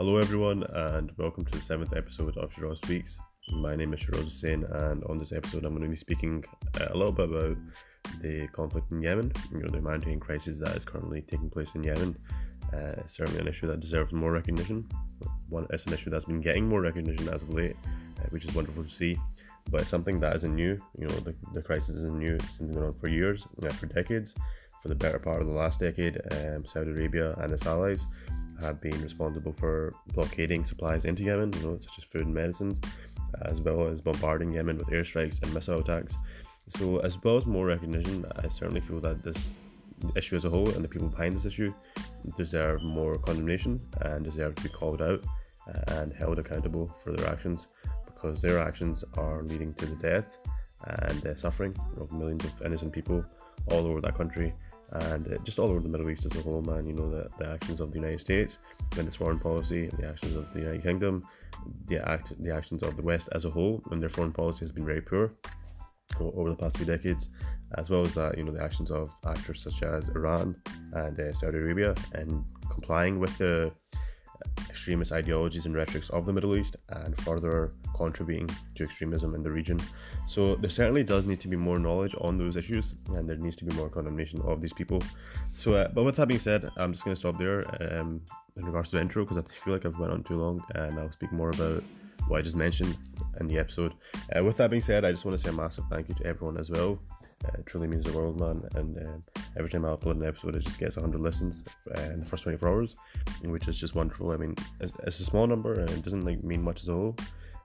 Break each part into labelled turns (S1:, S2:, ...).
S1: Hello, everyone, and welcome to the seventh episode of Shiraz Speaks. My name is Shiraz Hussain, and on this episode, I'm going to be speaking uh, a little bit about the conflict in Yemen, you know, the humanitarian crisis that is currently taking place in Yemen. Uh, certainly an issue that deserves more recognition. One, it's an issue that's been getting more recognition as of late, uh, which is wonderful to see. But it's something that isn't new. You know, the, the crisis isn't new. It's been going on for years, uh, for decades. For the better part of the last decade, um, Saudi Arabia and its allies have been responsible for blockading supplies into Yemen, you know, such as food and medicines, as well as bombarding Yemen with airstrikes and missile attacks. So, as well as more recognition, I certainly feel that this issue as a whole and the people behind this issue deserve more condemnation and deserve to be called out and held accountable for their actions because their actions are leading to the death and uh, suffering of millions of innocent people all over that country and uh, just all over the Middle East as a whole, man. You know, the, the actions of the United States and its foreign policy, and the actions of the United Kingdom, the act, the actions of the West as a whole, and their foreign policy has been very poor over the past few decades, as well as that, you know, the actions of actors such as Iran and uh, Saudi Arabia and complying with the extremist ideologies and rhetorics of the Middle East and further contributing to extremism in the region. So there certainly does need to be more knowledge on those issues and there needs to be more condemnation of these people. So, uh, but with that being said, I'm just going to stop there um, in regards to the intro because I feel like I've went on too long and I'll speak more about what I just mentioned in the episode. Uh, with that being said, I just want to say a massive thank you to everyone as well. Uh, it truly means the world, man. And um, every time I upload an episode, it just gets 100 listens uh, in the first 24 hours, which is just wonderful. I mean, it's, it's, a small number and it doesn't like mean much as a whole,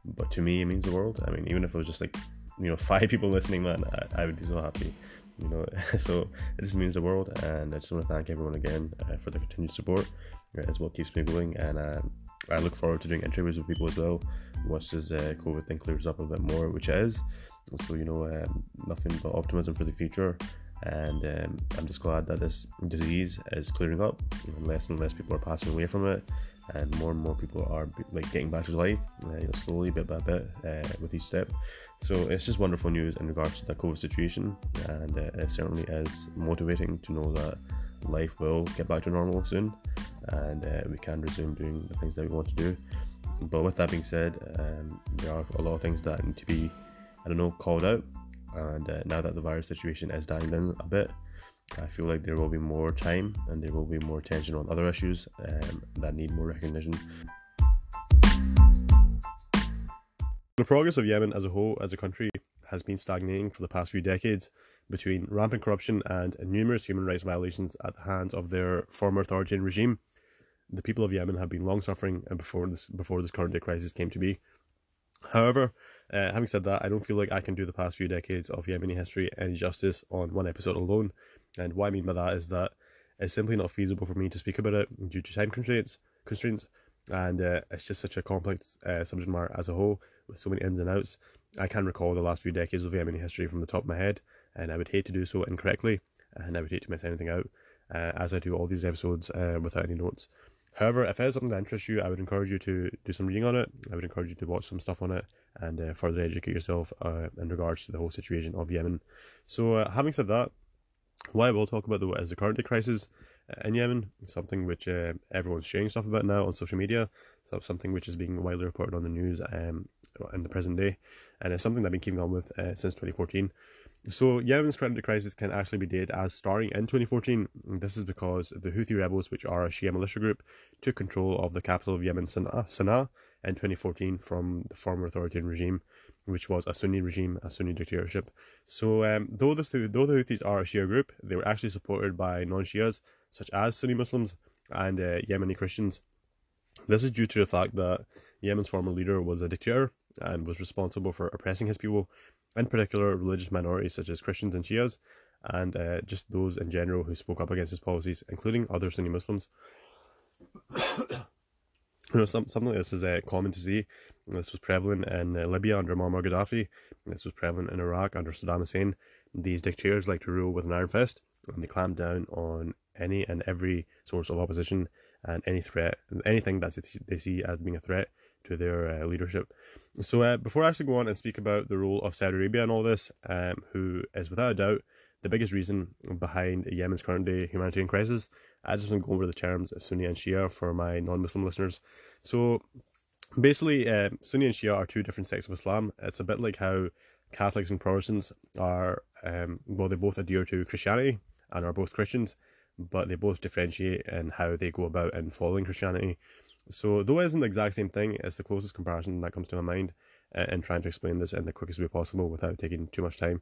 S1: but to me, it means the world. I mean, even if it was just like you know five people listening, man, I, I would be so happy. You know, so it just means the world, and I just want to thank everyone again uh, for the continued support. It's what keeps me going, and um, I look forward to doing interviews with people as well once this uh, COVID thing clears up a bit more, which is. So you know, um, nothing but optimism for the future, and um, I'm just glad that this disease is clearing up. You know, less and less people are passing away from it, and more and more people are like getting back to life, uh, you know, slowly, bit by bit, uh, with each step. So it's just wonderful news in regards to the COVID situation, and uh, it certainly is motivating to know that life will get back to normal soon, and uh, we can resume doing the things that we want to do. But with that being said, um, there are a lot of things that need to be I don't know, called out. And uh, now that the virus situation is dying down a bit, I feel like there will be more time and there will be more attention on other issues um, that need more recognition. The progress of Yemen as a whole, as a country, has been stagnating for the past few decades between rampant corruption and numerous human rights violations at the hands of their former authoritarian regime. The people of Yemen have been long suffering and before this before this current day crisis came to be. However, uh, having said that, I don't feel like I can do the past few decades of Yemeni history any justice on one episode alone. And what I mean by that is that it's simply not feasible for me to speak about it due to time constraints. Constraints, and uh, it's just such a complex uh, subject matter as a whole with so many ins and outs. I can't recall the last few decades of Yemeni history from the top of my head, and I would hate to do so incorrectly, and I would hate to miss anything out, uh, as I do all these episodes uh, without any notes. However, if it is something that interests you, I would encourage you to do some reading on it. I would encourage you to watch some stuff on it and uh, further educate yourself uh, in regards to the whole situation of Yemen. So, uh, having said that, what I will talk about though is the current crisis uh, in Yemen, something which uh, everyone's sharing stuff about now on social media, so something which is being widely reported on the news um, in the present day, and it's something that I've been keeping on with uh, since 2014. So Yemen's credit crisis can actually be dated as starting in 2014. This is because the Houthi rebels, which are a Shia militia group, took control of the capital of Yemen, Sana'a, in 2014 from the former authoritarian regime, which was a Sunni regime, a Sunni dictatorship. So um, though, the, though the Houthis are a Shia group, they were actually supported by non-Shias, such as Sunni Muslims and uh, Yemeni Christians. This is due to the fact that Yemen's former leader was a dictator and was responsible for oppressing his people in particular religious minorities such as Christians and Shias, and uh, just those in general who spoke up against his policies, including other Sunni Muslims. you know, some, something like this is uh, common to see. This was prevalent in uh, Libya under Muammar Gaddafi. This was prevalent in Iraq under Saddam Hussein. These dictators like to rule with an iron fist, and they clamp down on any and every source of opposition and any threat, anything that they see as being a threat to their uh, leadership. So, uh, before I actually go on and speak about the role of Saudi Arabia and all this, um, who is without a doubt the biggest reason behind Yemen's current day humanitarian crisis. I just want to go over the terms Sunni and Shia for my non Muslim listeners. So basically, uh, Sunni and Shia are two different sects of Islam. It's a bit like how Catholics and Protestants are, um, well, they both adhere to Christianity and are both Christians, but they both differentiate in how they go about in following Christianity. So, though it isn't the exact same thing, it's the closest comparison that comes to my mind uh, in trying to explain this in the quickest way possible without taking too much time,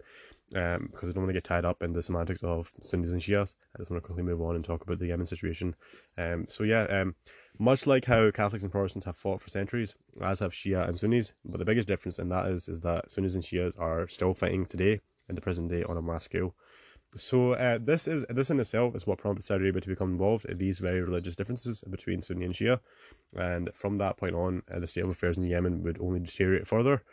S1: um, because I don't want to get tied up in the semantics of Sunnis and Shias. I just want to quickly move on and talk about the Yemen situation. Um, so yeah, um, much like how Catholics and Protestants have fought for centuries, as have Shia and Sunnis, but the biggest difference in that is is that Sunnis and Shias are still fighting today in the present day on a mass scale. So uh, this is this in itself is what prompted Saudi Arabia to become involved in these very religious differences between Sunni and Shia, and from that point on, uh, the state of affairs in Yemen would only deteriorate further.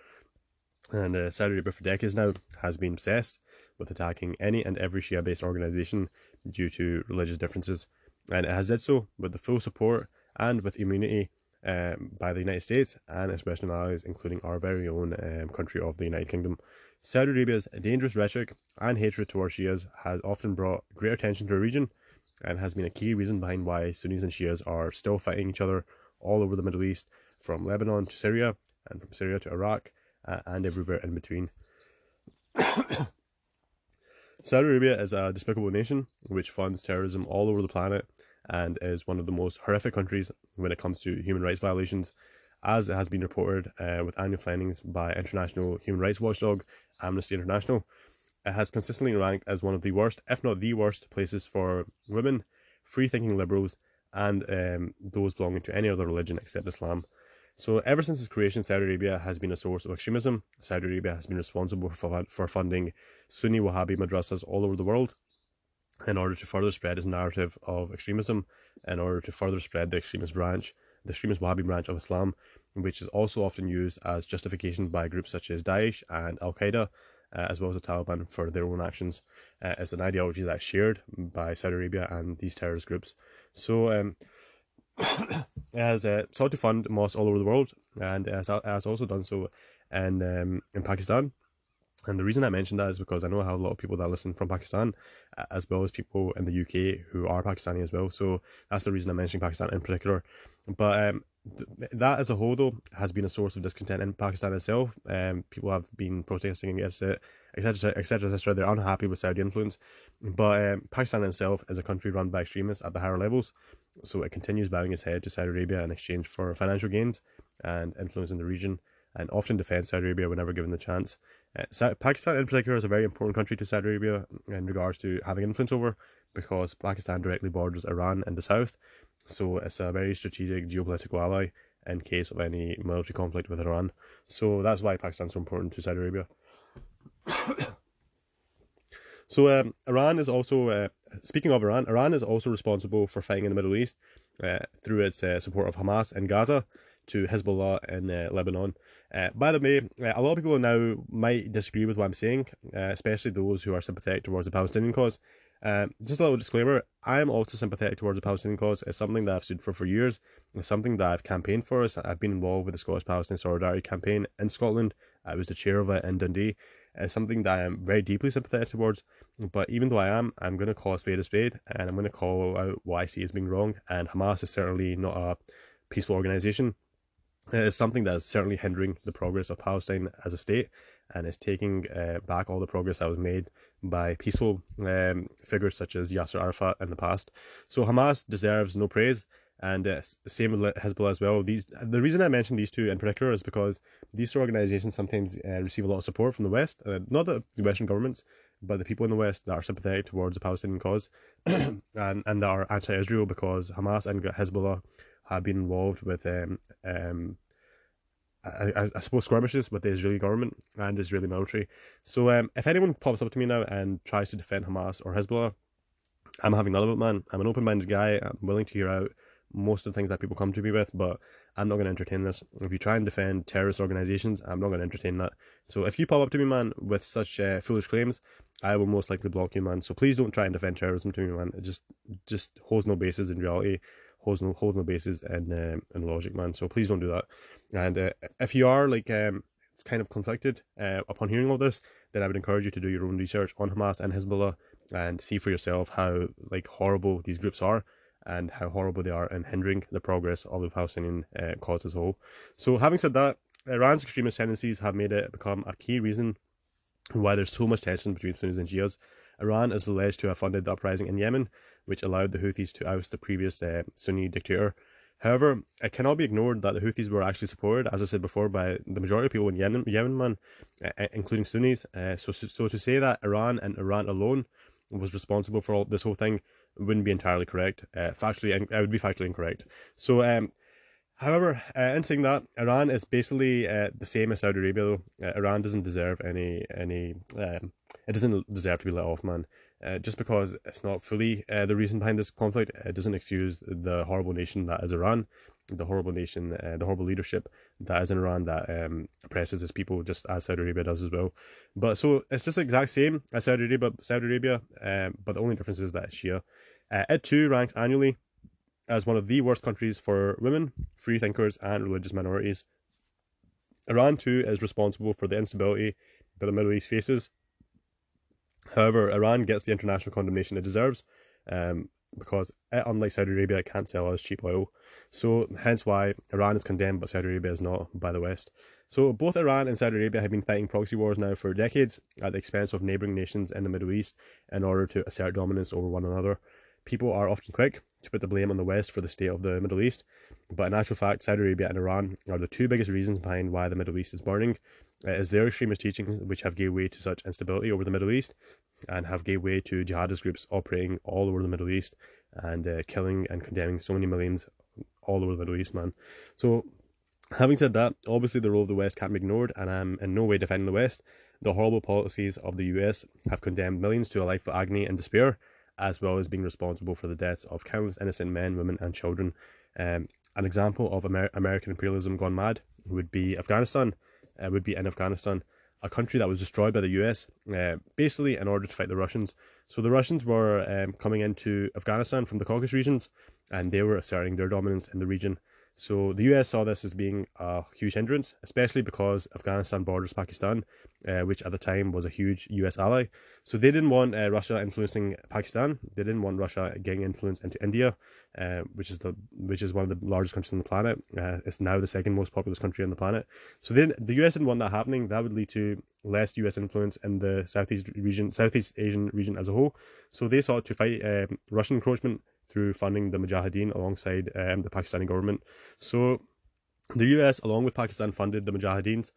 S1: And uh, Saudi Arabia for decades now has been obsessed with attacking any and every Shia-based organization due to religious differences, and it has did so with the full support and with immunity um, by the United States and its Western allies, including our very own um, country of the United Kingdom. Saudi Arabia's dangerous rhetoric and hatred towards Shias has often brought great attention to the region and has been a key reason behind why Sunnis and Shias are still fighting each other all over the Middle East, from Lebanon to Syria, and from Syria to Iraq, uh, and everywhere in between. Saudi Arabia is a despicable nation which funds terrorism all over the planet and is one of the most horrific countries when it comes to human rights violations, as it has been reported uh, with annual findings by international human rights watchdog Amnesty International. It has consistently ranked as one of the worst, if not the worst, places for women, free thinking liberals, and um, those belonging to any other religion except Islam. So, ever since its creation, Saudi Arabia has been a source of extremism. Saudi Arabia has been responsible for, for funding Sunni Wahhabi madrasas all over the world in order to further spread his narrative of extremism, in order to further spread the extremist branch, the extremist Wahhabi branch of Islam, which is also often used as justification by groups such as Daesh and Al Qaeda, uh, as well as the Taliban for their own actions. Uh, an ideology that's shared by Saudi Arabia and these terrorist groups. So, um, it has uh, sought to fund mosques all over the world, and has, has also done so in um, in Pakistan. And the reason I mentioned that is because I know I have a lot of people that listen from Pakistan, as well as people in the UK who are Pakistani as well. So that's the reason I'm mentioning Pakistan in particular. But um, th- that as a whole, though, has been a source of discontent in Pakistan itself. Um, people have been protesting against it, etc., etc., etc. They're unhappy with Saudi influence. But um, Pakistan itself is a country run by extremists at the higher levels. So it continues bowing its head to Saudi Arabia in exchange for financial gains and influence in the region and often defend Saudi Arabia whenever given the chance. Uh, Pakistan, in particular, is a very important country to Saudi Arabia in regards to having influence over because Pakistan directly borders Iran in the south. So it's a very strategic geopolitical ally in case of any military conflict with Iran. So that's why Pakistan is so important to Saudi Arabia. so um, Iran is also, uh, speaking of Iran, Iran is also responsible for fighting in the Middle East uh, through its uh, support of Hamas in Gaza to Hezbollah in uh, Lebanon. Uh, by the way, uh, a lot of people now might disagree with what I'm saying, uh, especially those who are sympathetic towards the Palestinian cause. Um, just a little disclaimer: I am also sympathetic towards the Palestinian cause. It's something that I've stood for for years. It's something that I've campaigned for. I've been involved with the Scottish Palestinian Solidarity campaign in Scotland. I was the chair of it in Dundee. It's something that I am very deeply sympathetic towards. But even though I am, I'm going to call a spade a spade, and I'm going to call out what I see as being wrong. And Hamas is certainly not a peaceful organization is something that is certainly hindering the progress of Palestine as a state and is taking uh, back all the progress that was made by peaceful um, figures such as Yasser Arafat in the past. So Hamas deserves no praise, and uh, same with Hezbollah as well. These the reason I mention these two in particular is because these two organizations sometimes uh, receive a lot of support from the West, uh, not the Western governments, but the people in the West that are sympathetic towards the Palestinian cause, and and that are anti-Israel because Hamas and Hezbollah have been involved with um, um, I, I, suppose skirmishes with the Israeli government and Israeli military. So um, if anyone pops up to me now and tries to defend Hamas or Hezbollah, I'm having none of it, man. I'm an open-minded guy. I'm willing to hear out most of the things that people come to me with, but I'm not going to entertain this. If you try and defend terrorist organizations, I'm not going to entertain that. So if you pop up to me, man, with such uh, foolish claims, I will most likely block you, man. So please don't try and defend terrorism to me, man. It just just holds no basis in reality holds no holds no basis in um, logic, man. So please don't do that. And uh, if you are like um kind of conflicted uh, upon hearing all this, then I would encourage you to do your own research on Hamas and Hezbollah and see for yourself how like horrible these groups are and how horrible they are in hindering the progress of the Palestinian uh, cause as a whole. So, having said that, Iran's extremist tendencies have made it become a key reason why there's so much tension between Sunnis and Shias. Iran is alleged to have funded the uprising in Yemen, which allowed the Houthis to oust the previous uh, Sunni dictator. However, it cannot be ignored that the Houthis were actually supported, as I said before, by the majority of people in Yemen, Yemen man, uh, including Sunnis. Uh, so, so to say that Iran and Iran alone was responsible for all this whole thing wouldn't be entirely correct. Uh, factually, it would be factually incorrect. So, um, however, uh, in saying that, Iran is basically uh, the same as Saudi Arabia. Though uh, Iran doesn't deserve any any, um, it doesn't deserve to be let off, man. Uh, just because it's not fully uh, the reason behind this conflict, it doesn't excuse the horrible nation that is Iran the horrible nation, uh, the horrible leadership that is in Iran that um, oppresses its people, just as Saudi Arabia does as well. But so it's just the exact same as Saudi Arabia, Saudi Arabia, um, but the only difference is that it's Shia. Uh, it too ranks annually as one of the worst countries for women, free thinkers, and religious minorities. Iran too is responsible for the instability that the Middle East faces. However, Iran gets the international condemnation it deserves. Um, because it, unlike Saudi Arabia, can't sell us cheap oil. So hence why Iran is condemned, but Saudi Arabia is not by the West. So both Iran and Saudi Arabia have been fighting proxy wars now for decades at the expense of neighboring nations in the Middle East in order to assert dominance over one another. People are often quick to put the blame on the West for the state of the Middle East, but in actual fact, Saudi Arabia and Iran are the two biggest reasons behind why the Middle East is burning. It is their extremist teachings which have gave way to such instability over the Middle East and have gave way to jihadist groups operating all over the Middle East and uh, killing and condemning so many millions all over the Middle East, man. So, having said that, obviously the role of the West can't be ignored, and I'm in no way defending the West. The horrible policies of the US have condemned millions to a life of agony and despair, as well as being responsible for the deaths of countless innocent men, women, and children. Um, an example of Amer- American imperialism gone mad would be Afghanistan. Uh, would be in Afghanistan a country that was destroyed by the US, uh, basically in order to fight the Russians. So the Russians were um, coming into Afghanistan from the Caucasus regions, and they were asserting their dominance in the region. So the US saw this as being a huge hindrance, especially because Afghanistan borders Pakistan, uh, which at the time was a huge US ally. So they didn't want uh, Russia influencing Pakistan. They didn't want Russia getting influence into India, uh, which is the which is one of the largest countries on the planet. Uh, it's now the second most populous country on the planet. So then the US didn't want that happening. That would lead to less US influence in the Southeast region, Southeast Asian region as a whole. So they sought to fight um, Russian encroachment through funding the Mujahideen alongside um, the Pakistani government. So the US, along with Pakistan, funded the Mujahideens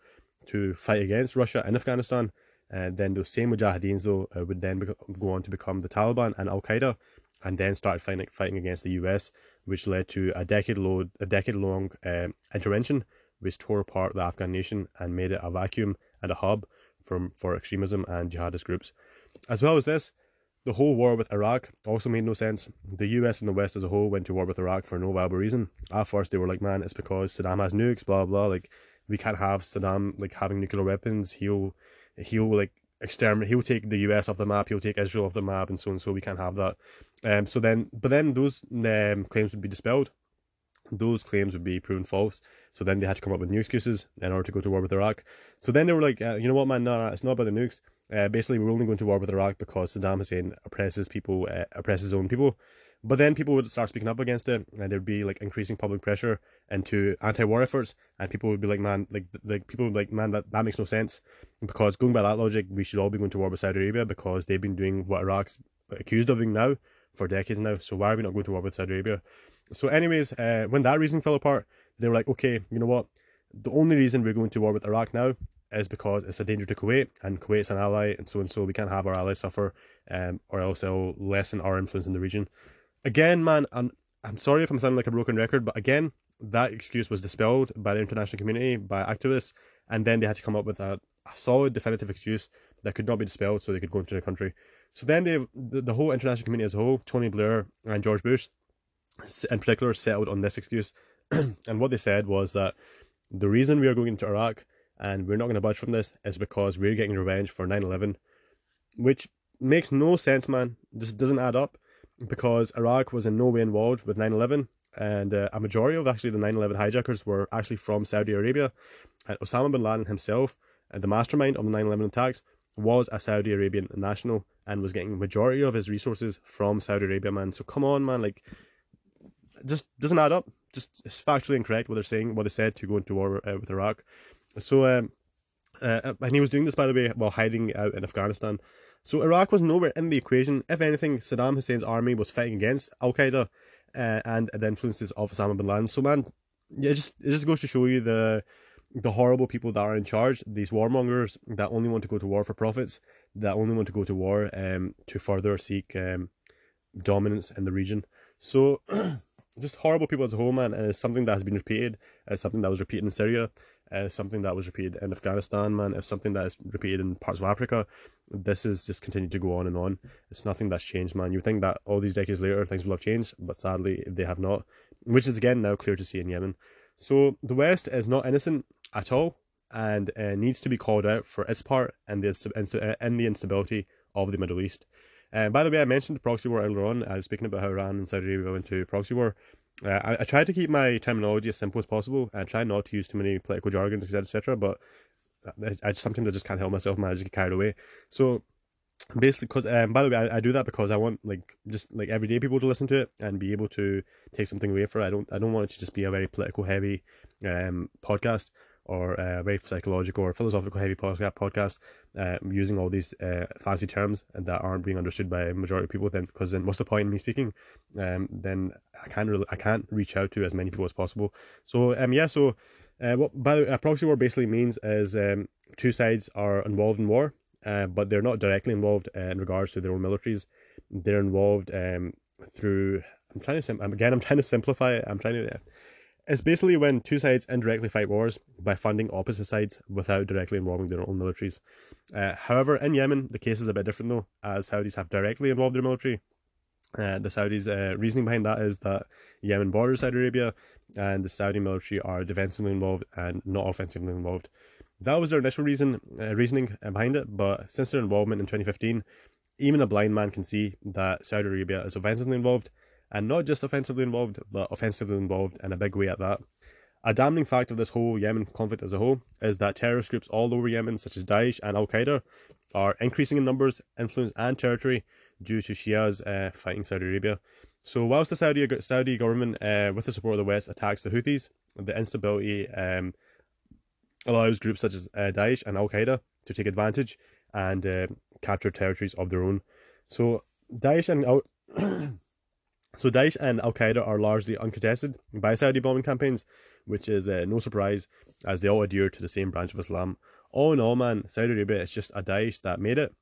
S1: to fight against Russia in Afghanistan. And then those same Mujahideens, though, uh, would then go on to become the Taliban and Al Qaeda, and then started fighting, fighting against the US, which led to a decade long, a decade long um, intervention, which tore apart the Afghan nation and made it a vacuum and a hub from for extremism and jihadist groups. As well as this, the whole war with Iraq also made no sense. The US and the West as a whole went to war with Iraq for no viable reason. At first, they were like, man, it's because Saddam has nukes, blah, blah. Like, we can't have Saddam, like, having nuclear weapons. He'll, he'll, like, exterminate, he'll take the US off the map, he'll take Israel off the map, and so and so. We can't have that. Um, so then, but then those um, claims would be dispelled. Those claims would be proven false. So then they had to come up with new excuses in order to go to war with Iraq. So then they were like, uh, you know what, man, no, no, it's not about the nukes. Uh, basically, we're only going to war with Iraq because Saddam Hussein oppresses people, uh, oppresses his own people. But then people would start speaking up against it, and there'd be like increasing public pressure into anti-war efforts, and people would be like, "Man, like, like people would be like, man, that, that makes no sense." Because going by that logic, we should all be going to war with Saudi Arabia because they've been doing what Iraq's accused of doing now for decades now. So why are we not going to war with Saudi Arabia? So, anyways, uh, when that reasoning fell apart, they were like, "Okay, you know what? The only reason we're going to war with Iraq now is because it's a danger to Kuwait, and Kuwait's an ally, and so and so we can't have our allies suffer, um, or else it'll lessen our influence in the region. Again, man, I'm, I'm sorry if I'm sounding like a broken record, but again, that excuse was dispelled by the international community, by activists, and then they had to come up with a, a solid, definitive excuse that could not be dispelled so they could go into the country. So then they, the, the whole international community as a whole, Tony Blair and George Bush in particular, settled on this excuse. and what they said was that the reason we are going into Iraq and we're not going to budge from this is because we're getting revenge for 9-11 which makes no sense man this doesn't add up because iraq was in no way involved with 9-11 and uh, a majority of actually the 9-11 hijackers were actually from saudi arabia and osama bin laden himself the mastermind of the 9-11 attacks was a Saudi Arabian national and was getting majority of his resources from Saudi Arabia, man. So come on, man, like just doesn't add up. Just it's factually incorrect what they're saying, what they said to go into war uh, with Iraq. So um, uh, and he was doing this by the way while hiding out in Afghanistan. So Iraq was nowhere in the equation. If anything, Saddam Hussein's army was fighting against Al Qaeda uh, and the influences of Osama bin Laden. So man, yeah, it just it just goes to show you the the horrible people that are in charge, these warmongers that only want to go to war for profits, that only want to go to war um, to further seek um, dominance in the region. So, just horrible people as a whole, man. And it's something that has been repeated. It's something that was repeated in Syria. It's something that was repeated in Afghanistan, man. It's something that is repeated in parts of Africa. This is just continued to go on and on. It's nothing that's changed, man. You would think that all these decades later things will have changed, but sadly they have not. Which is again now clear to see in Yemen. So the West is not innocent at all and uh, needs to be called out for its part in the, in the instability of the Middle East. And uh, by the way, I mentioned proxy war earlier on. I was speaking about how Iran and Saudi Arabia went to proxy war. Uh, I, I try to keep my terminology as simple as possible. I try not to use too many political jargons, etc., etc. But I, I sometimes I just can't help myself, man. I just get carried away. So basically because um by the way I, I do that because i want like just like everyday people to listen to it and be able to take something away from it i don't i don't want it to just be a very political heavy um podcast or a very psychological or philosophical heavy podcast uh, using all these uh, fancy terms that aren't being understood by a majority of people then because then what's the point in me speaking um then i can't really i can't reach out to as many people as possible so um yeah so uh, what by a proxy war basically means is um two sides are involved in war uh, but they're not directly involved uh, in regards to their own militaries. They're involved um, through. I'm trying to sim- again. I'm trying to simplify it. I'm trying to. Uh, it's basically when two sides indirectly fight wars by funding opposite sides without directly involving their own militaries. Uh, however, in Yemen, the case is a bit different though, as Saudis have directly involved their military. Uh, the Saudis' uh, reasoning behind that is that Yemen borders Saudi Arabia, and the Saudi military are defensively involved and not offensively involved. That was their initial reason, uh, reasoning behind it, but since their involvement in 2015, even a blind man can see that Saudi Arabia is offensively involved, and not just offensively involved, but offensively involved in a big way at that. A damning fact of this whole Yemen conflict as a whole is that terrorist groups all over Yemen, such as Daesh and Al Qaeda, are increasing in numbers, influence, and territory due to Shias uh, fighting Saudi Arabia. So, whilst the Saudi Saudi government, uh, with the support of the West, attacks the Houthis, the instability um, allows groups such as uh, Daesh and Al Qaeda to take advantage and uh, capture territories of their own. So Daesh and Al- so Daesh and Al Qaeda are largely uncontested by Saudi bombing campaigns, which is uh, no surprise as they all adhere to the same branch of Islam. All in all, man, Saudi Arabia is just a Daesh that made it.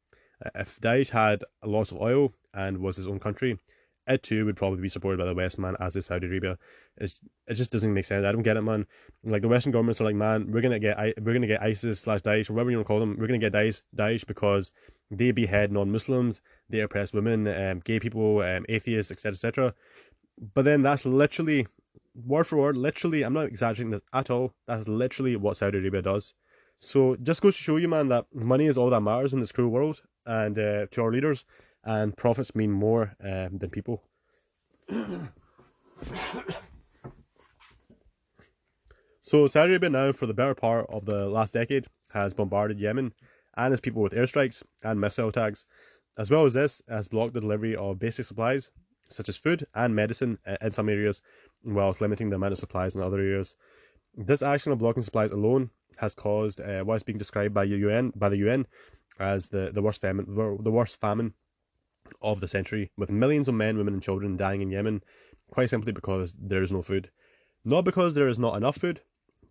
S1: If Daesh had lots of oil and was his own country, it too would probably be supported by the West, man, as is Saudi Arabia. It's, it just doesn't make sense. I don't get it, man. Like the Western governments are like, man, we're gonna get we're gonna get ISIS slash Daesh, or whatever you want to call them. We're gonna get Daesh, Daesh because they behead non-Muslims, they oppress women, um, gay people, um, atheists, etc., etc. But then that's literally word for word, literally. I'm not exaggerating this at all. That's literally what Saudi Arabia does. So just goes to show you, man, that money is all that matters in this cruel world. And uh, to our leaders, and profits mean more um, than people. so Saudi Arabia now, for the better part of the last decade, has bombarded Yemen and its people with airstrikes and missile attacks. As well as this, has blocked the delivery of basic supplies such as food and medicine in some areas, whilst limiting the amount of supplies in other areas. This action of blocking supplies alone has caused uh, what is being described by the UN by the UN as the, the worst famine the worst famine of the century, with millions of men, women, and children dying in Yemen, quite simply because there is no food. Not because there is not enough food,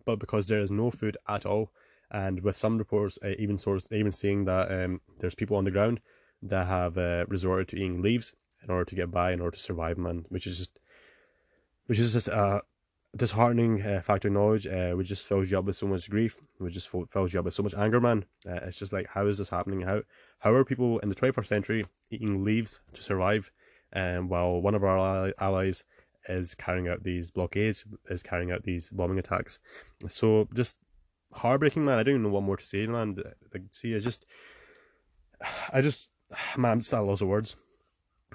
S1: but because there is no food at all. And with some reports, uh, even source, even saying that um, there's people on the ground that have uh, resorted to eating leaves in order to get by, in order to survive, man. Which is just, which is just a disheartening uh, fact of knowledge. Uh, which just fills you up with so much grief. Which just fills you up with so much anger, man. Uh, it's just like, how is this happening? How how are people in the 21st century eating leaves to survive, um, while one of our allies is carrying out these blockades, is carrying out these bombing attacks? So just heartbreaking, man. I don't even know what more to say, man. Like, see, I just, I just, man, I'm just at a loss of words.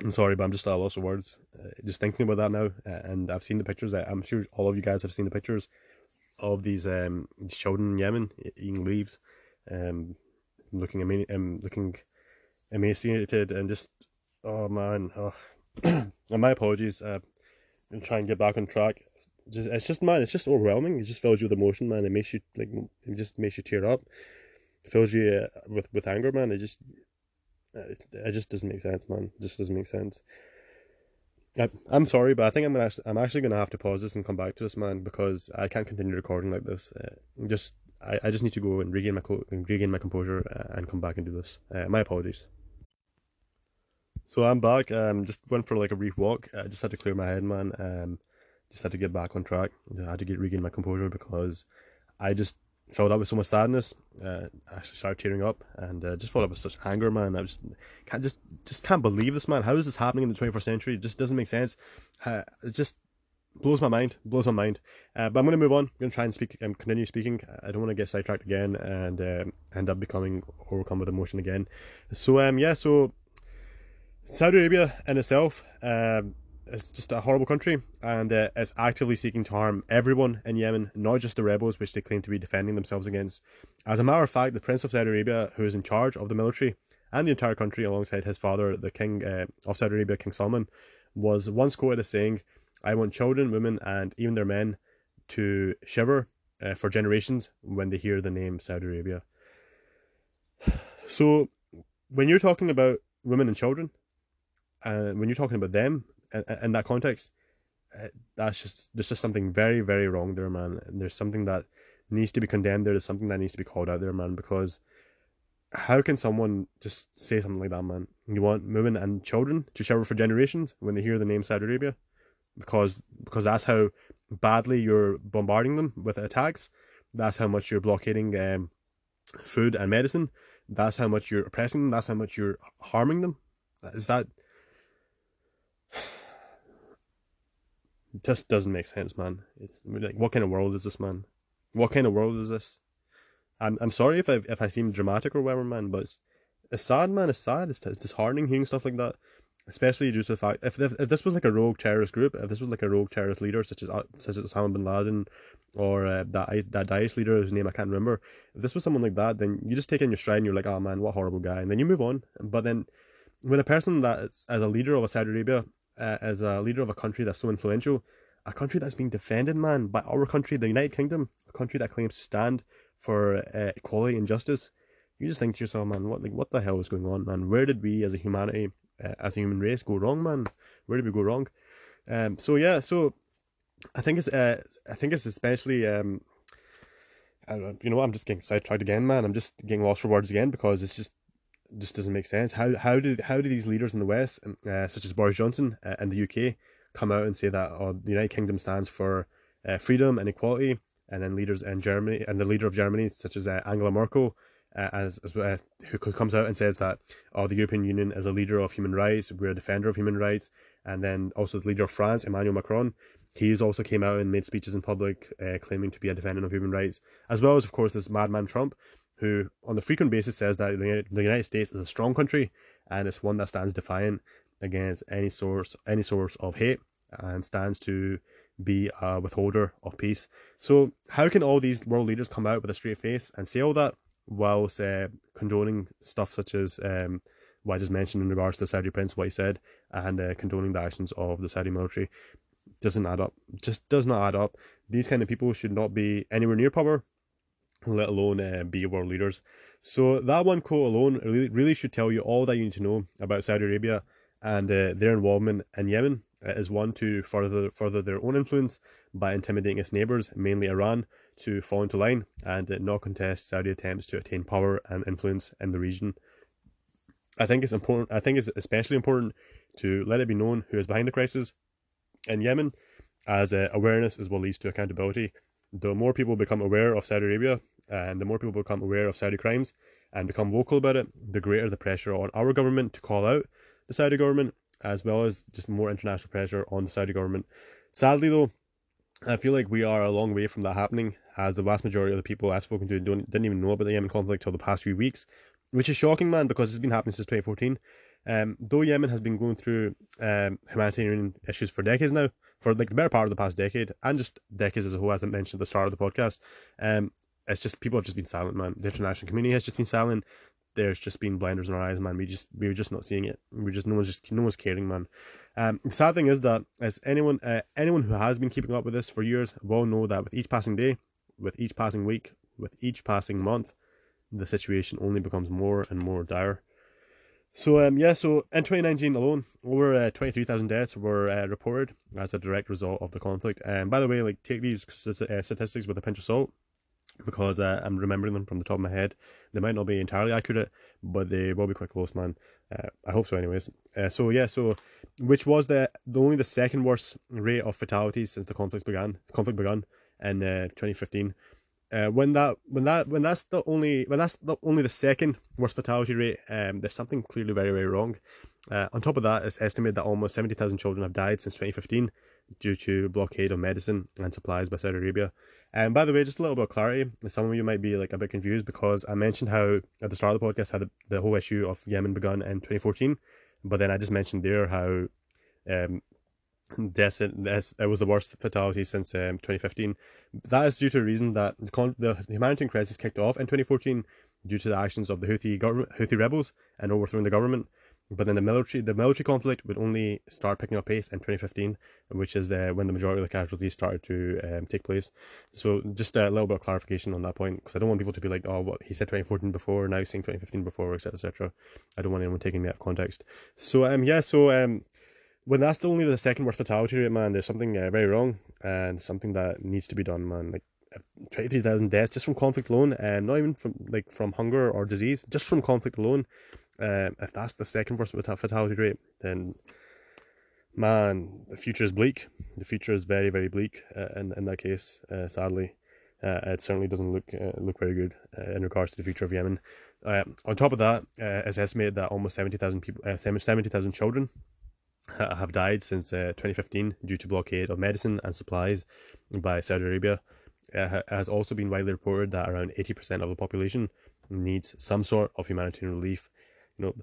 S1: I'm sorry, but I'm just at a loss of words. Uh, just thinking about that now, uh, and I've seen the pictures. I'm sure all of you guys have seen the pictures of these um these children in Yemen eating leaves. Um, looking ema- um, looking emaciated and just oh man, oh. and my apologies. Uh, and try and get back on track. Just, it's just man, it's just overwhelming. It just fills you with emotion, man. It makes you like, it just makes you tear up. It fills you uh, with with anger, man. It just, it, it just doesn't make sense, man. It just doesn't make sense. I, I'm sorry, but I think I'm gonna actually, I'm actually gonna have to pause this and come back to this, man, because I can't continue recording like this. Uh, just I, I just need to go and regain my co- regain my composure uh, and come back and do this. Uh, my apologies. So I'm back. Um, just went for like a brief walk. I just had to clear my head, man. Um, just had to get back on track. I had to get regain my composure because I just filled up with so much sadness. Uh, I actually started tearing up and uh, just filled up with such anger, man. I just can't just just can't believe this, man. How is this happening in the 21st century? It just doesn't make sense. Uh, it just blows my mind. Blows my mind. Uh, but I'm gonna move on. I'm gonna try and speak and um, continue speaking. I don't want to get sidetracked again and um, end up becoming overcome with emotion again. So um yeah. So Saudi Arabia in itself. Um, it's just a horrible country and uh, it's actively seeking to harm everyone in Yemen, not just the rebels which they claim to be defending themselves against. As a matter of fact, the Prince of Saudi Arabia, who is in charge of the military and the entire country alongside his father, the King uh, of Saudi Arabia, King Salman, was once quoted as saying, I want children, women, and even their men to shiver uh, for generations when they hear the name Saudi Arabia. So, when you're talking about women and children, and when you're talking about them in that context, uh, that's just there's just something very very wrong there, man. And there's something that needs to be condemned there. There's something that needs to be called out there, man. Because how can someone just say something like that, man? You want women and children to shiver for generations when they hear the name Saudi Arabia, because because that's how badly you're bombarding them with attacks. That's how much you're blockading um, food and medicine. That's how much you're oppressing them. That's how much you're harming them. Is that It just doesn't make sense, man. It's like, what kind of world is this, man? What kind of world is this? I'm I'm sorry if I if I seem dramatic or whatever, man, but it's, it's sad, man. It's sad. It's, it's disheartening hearing stuff like that, especially due to the fact if, if if this was like a rogue terrorist group, if this was like a rogue terrorist leader such as uh, such as Osama bin Laden, or uh, that that Daesh leader whose name I can't remember, if this was someone like that, then you just take in your stride and you're like, oh man, what a horrible guy, and then you move on. But then when a person that is as a leader of a Saudi Arabia uh, as a leader of a country that's so influential, a country that's being defended, man, by our country, the United Kingdom, a country that claims to stand for uh, equality and justice. You just think to yourself, man, what like what the hell is going on, man? Where did we, as a humanity, uh, as a human race, go wrong, man? Where did we go wrong? Um. So yeah. So I think it's uh I think it's especially um. I don't know, you know what? I'm just getting sidetracked again, man. I'm just getting lost for words again because it's just just doesn't make sense. How how do how do these leaders in the West, um, uh, such as Boris Johnson uh, in the UK, come out and say that oh, the United Kingdom stands for uh, freedom and equality, and then leaders in Germany and the leader of Germany, such as uh, Angela Merkel, uh, as, as uh, who comes out and says that oh, the European Union is a leader of human rights, we're a defender of human rights, and then also the leader of France, Emmanuel Macron. He's also came out and made speeches in public claiming to be a defender of human rights, as well as of course this madman Trump, who on the frequent basis says that the United States is a strong country and it's one that stands defiant against any source any source of hate and stands to be a withholder of peace. So how can all these world leaders come out with a straight face and say all that whilst uh, condoning stuff such as um, what I just mentioned in regards to the Saudi prince, what he said, and uh, condoning the actions of the Saudi military? Doesn't add up. Just does not add up. These kind of people should not be anywhere near power let alone uh, be world leaders. So that one quote alone really, really should tell you all that you need to know about Saudi Arabia and uh, their involvement in Yemen. It is one to further further their own influence by intimidating its neighbours, mainly Iran, to fall into line and uh, not contest Saudi attempts to attain power and influence in the region. I think it's important. I think it's especially important to let it be known who is behind the crisis in Yemen, as uh, awareness is what leads to accountability the more people become aware of Saudi Arabia and the more people become aware of Saudi crimes and become vocal about it, the greater the pressure on our government to call out the Saudi government, as well as just more international pressure on the Saudi government. Sadly, though, I feel like we are a long way from that happening, as the vast majority of the people I've spoken to don't, didn't even know about the Yemen conflict till the past few weeks, which is shocking, man, because it's been happening since 2014. Um, though Yemen has been going through um, humanitarian issues for decades now, for like the better part of the past decade, and just decades as a whole, as I mentioned at the start of the podcast, um, it's just people have just been silent, man. The international community has just been silent. there's just been blinders in our eyes, man. We just we were just not seeing it. We just no one's just no one's caring, man. Um, the sad thing is that as anyone uh, anyone who has been keeping up with this for years will know that with each passing day, with each passing week, with each passing month, the situation only becomes more and more dire. So um yeah, so in 2019 alone, over uh, 23,000 deaths were uh, reported as a direct result of the conflict. And by the way, like take these uh, statistics with a pinch of salt because uh, I'm remembering them from the top of my head. They might not be entirely accurate, but they will be quite close, man. Uh, I hope so, anyways. Uh, so yeah, so which was the, the only the second worst rate of fatalities since the conflict began. Conflict began in uh, 2015. Uh, when that when that when that's the only when that's the only the second worst fatality rate, um, there's something clearly very very wrong. Uh, on top of that, it's estimated that almost seventy thousand children have died since 2015 due to blockade of medicine and supplies by Saudi Arabia. And by the way, just a little bit of clarity. Some of you might be like a bit confused because I mentioned how at the start of the podcast how the, the whole issue of Yemen begun in 2014, but then I just mentioned there how um, Deaths, it was the worst fatality since um, 2015. That is due to a reason that the, the humanitarian crisis kicked off in 2014 due to the actions of the Houthi government, Houthi rebels, and overthrowing the government. But then the military, the military conflict would only start picking up pace in 2015, which is uh, when the majority of the casualties started to um, take place. So just a little bit of clarification on that point, because I don't want people to be like, oh, what he said 2014 before, now he's saying 2015 before, etc., etc. I don't want anyone taking me out of context. So um, yeah, so um, when that's the only the second worst fatality rate, man, there's something uh, very wrong and something that needs to be done, man. Like uh, twenty three thousand deaths just from conflict alone, and not even from like from hunger or disease, just from conflict alone. Uh, if that's the second worst fatality rate, then man, the future is bleak. The future is very very bleak uh, in in that case. Uh, sadly, uh, it certainly doesn't look uh, look very good uh, in regards to the future of Yemen. Uh, on top of that, uh, it's estimated that almost seventy thousand people, uh, seventy thousand children have died since uh, 2015 due to blockade of medicine and supplies by Saudi Arabia. It has also been widely reported that around 80% of the population needs some sort of humanitarian relief. You know,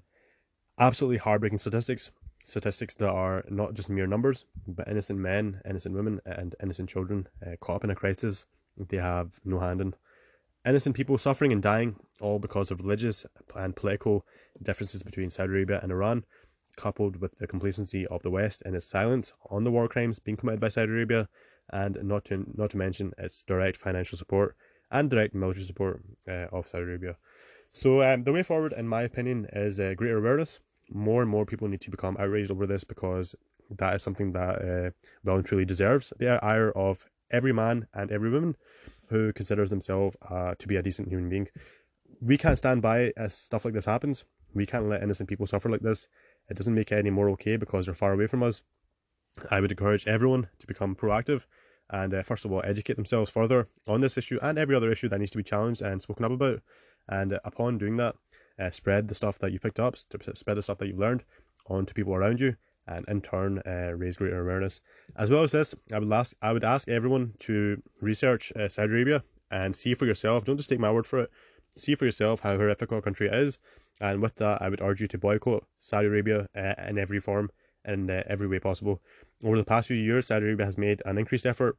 S1: absolutely heartbreaking statistics. Statistics that are not just mere numbers, but innocent men, innocent women, and innocent children uh, caught up in a crisis they have no hand in. Innocent people suffering and dying, all because of religious and political differences between Saudi Arabia and Iran, coupled with the complacency of the West and its silence on the war crimes being committed by Saudi Arabia, and not to not to mention its direct financial support and direct military support uh, of Saudi Arabia. So um, the way forward, in my opinion, is uh, greater awareness. More and more people need to become outraged over this because that is something that uh, well and truly deserves the ire of every man and every woman who considers themselves uh, to be a decent human being. We can't stand by as stuff like this happens. We can't let innocent people suffer like this. It doesn't make it any more okay because they're far away from us. I would encourage everyone to become proactive and, uh, first of all, educate themselves further on this issue and every other issue that needs to be challenged and spoken up about. And uh, upon doing that, uh, spread the stuff that you picked up, spread the stuff that you've learned on to people around you, and in turn uh, raise greater awareness. As well as this, I would ask I would ask everyone to research uh, Saudi Arabia and see for yourself. Don't just take my word for it. See for yourself how horrific our country is, and with that, I would urge you to boycott Saudi Arabia uh, in every form and uh, every way possible. Over the past few years, Saudi Arabia has made an increased effort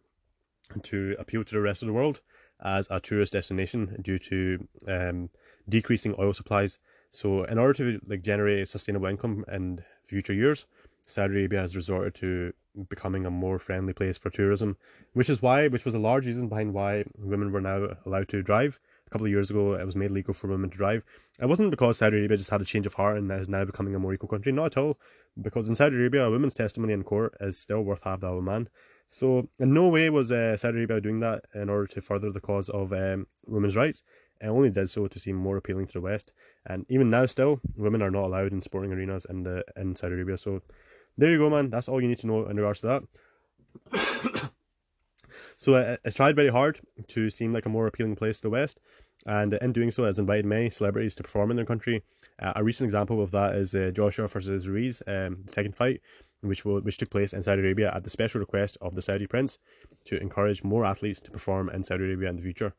S1: to appeal to the rest of the world as a tourist destination due to um, decreasing oil supplies. So, in order to like generate sustainable income in future years, Saudi Arabia has resorted to becoming a more friendly place for tourism, which is why, which was a large reason behind why women were now allowed to drive a couple of years ago it was made legal for women to drive. It wasn't because Saudi Arabia just had a change of heart and is now becoming a more equal country. Not at all. Because in Saudi Arabia, a woman's testimony in court is still worth half that of a man. So in no way was uh, Saudi Arabia doing that in order to further the cause of um, women's rights. It only did so to seem more appealing to the West. And even now, still, women are not allowed in sporting arenas in the in Saudi Arabia. So there you go, man. That's all you need to know in regards to that. So uh, it's tried very hard to seem like a more appealing place to the West, and in doing so, has invited many celebrities to perform in their country. Uh, a recent example of that is uh, Joshua versus Ruiz, um, second fight, which will, which took place in Saudi Arabia at the special request of the Saudi prince to encourage more athletes to perform in Saudi Arabia in the future.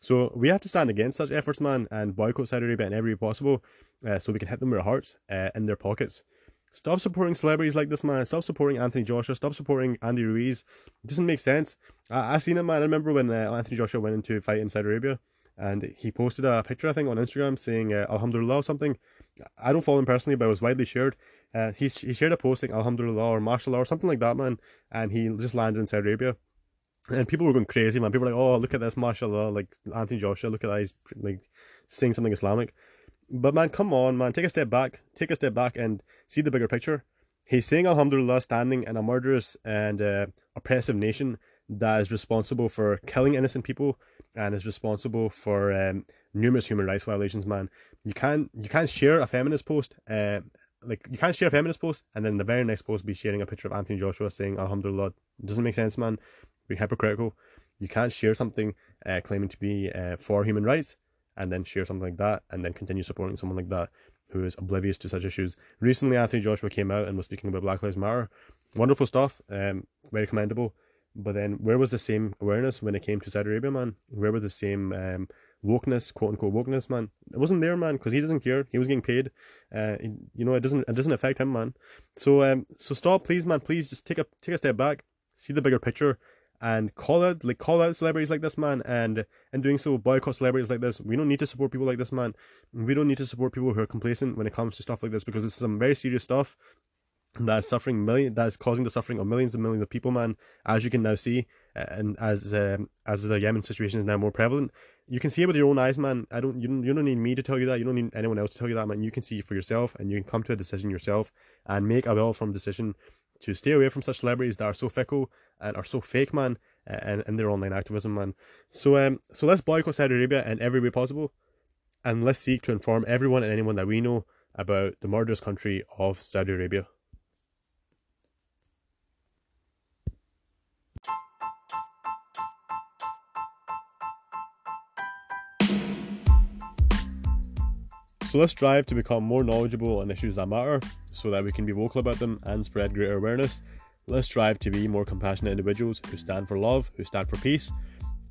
S1: So we have to stand against such efforts, man, and boycott Saudi Arabia in every way possible, uh, so we can hit them with our hearts uh, in their pockets. Stop supporting celebrities like this, man. Stop supporting Anthony Joshua. Stop supporting Andy Ruiz. It doesn't make sense. I, I seen it, man. I remember when uh, Anthony Joshua went into fight in Saudi Arabia. and he posted a picture, I think, on Instagram saying uh, Alhamdulillah or something. I don't follow him personally, but it was widely shared. Uh, he, he shared a posting Alhamdulillah or Mashallah or something like that, man, and he just landed in Saudi Arabia. And people were going crazy, man. People were like, "Oh, look at this, mashallah!" Like Anthony Joshua, look at that. He's like saying something Islamic. But man, come on, man. Take a step back. Take a step back and see the bigger picture. He's saying Alhamdulillah, standing in a murderous and uh, oppressive nation that is responsible for killing innocent people and is responsible for um, numerous human rights violations. Man, you can't you can't share a feminist post. Uh, like you can't share a feminist post and then the very next post be sharing a picture of Anthony Joshua saying Alhamdulillah. It doesn't make sense, man. Be hypocritical. You can't share something uh, claiming to be uh, for human rights and then share something like that and then continue supporting someone like that who is oblivious to such issues. Recently, Anthony Joshua came out and was speaking about Black Lives Matter. Wonderful stuff, um, very commendable. But then, where was the same awareness when it came to Saudi Arabia, man? Where was the same um, wokeness, quote unquote wokeness, man? It wasn't there, man, because he doesn't care. He was getting paid. Uh, you know, it doesn't it doesn't affect him, man. So um, so stop, please, man. Please just take a take a step back, see the bigger picture, and call out like call out celebrities like this man and in doing so boycott celebrities like this. We don't need to support people like this man. We don't need to support people who are complacent when it comes to stuff like this because it's some very serious stuff that is suffering million that is causing the suffering of millions and millions of people man. As you can now see and as um, as the yemen situation is now more prevalent you can see it with your own eyes man. I don't you don't, you don't need me to tell you that. You don't need anyone else to tell you that man. You can see for yourself and you can come to a decision yourself and make a well-informed decision to stay away from such celebrities that are so fickle and are so fake, man, and, and their online activism, man. So um, so let's boycott Saudi Arabia in every way possible, and let's seek to inform everyone and anyone that we know about the murderous country of Saudi Arabia. So let's strive to become more knowledgeable on issues that matter so that we can be vocal about them and spread greater awareness. Let's strive to be more compassionate individuals who stand for love, who stand for peace.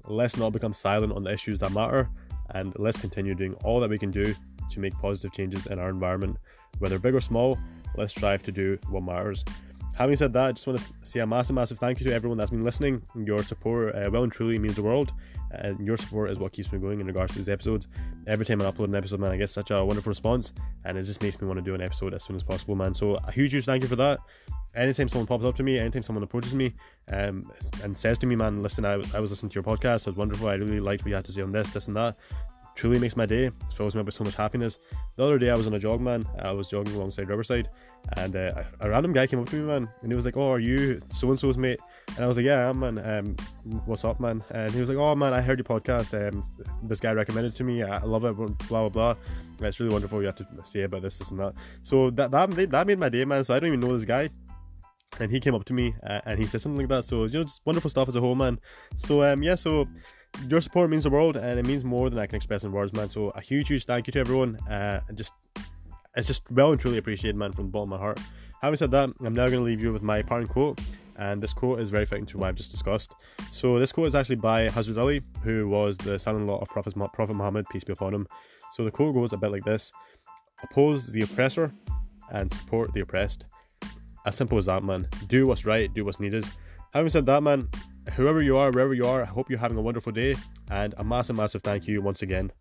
S1: Let's not become silent on the issues that matter, and let's continue doing all that we can do to make positive changes in our environment. Whether big or small, let's strive to do what matters. Having said that, I just want to say a massive, massive thank you to everyone that's been listening. Your support uh, well and truly means the world, and your support is what keeps me going in regards to these episodes. Every time I upload an episode, man, I get such a wonderful response, and it just makes me want to do an episode as soon as possible, man. So a huge, huge thank you for that. Anytime someone pops up to me, anytime someone approaches me, um, and says to me, man, listen, I, I was listening to your podcast, it was wonderful, I really liked what you had to say on this, this, and that truly makes my day. Fills me up with so much happiness. The other day I was on a jog, man. I was jogging alongside Riverside, and uh, a random guy came up to me, man, and he was like, "Oh, are you so and so's mate?" And I was like, "Yeah, I am, man. Um, what's up, man?" And he was like, "Oh, man, I heard your podcast. Um, this guy recommended it to me. I love it. Blah blah blah. It's really wonderful. You have to say about this, this, and that." So that that that made my day, man. So I don't even know this guy and he came up to me uh, and he said something like that. So you know, just wonderful stuff as a whole, man. So um, yeah, so your support means the world, and it means more than I can express in words, man. So a huge, huge thank you to everyone. Uh, and just it's just well and truly appreciated, man, from the bottom of my heart. Having said that, I'm now going to leave you with my parting quote, and this quote is very fitting to what I've just discussed. So this quote is actually by Hazrat Ali, who was the son-in-law of Prophet Prophet Muhammad, peace be upon him. So the quote goes a bit like this: "Oppose the oppressor, and support the oppressed." As simple as that, man. Do what's right, do what's needed. Having said that, man, whoever you are, wherever you are, I hope you're having a wonderful day. And a massive, massive thank you once again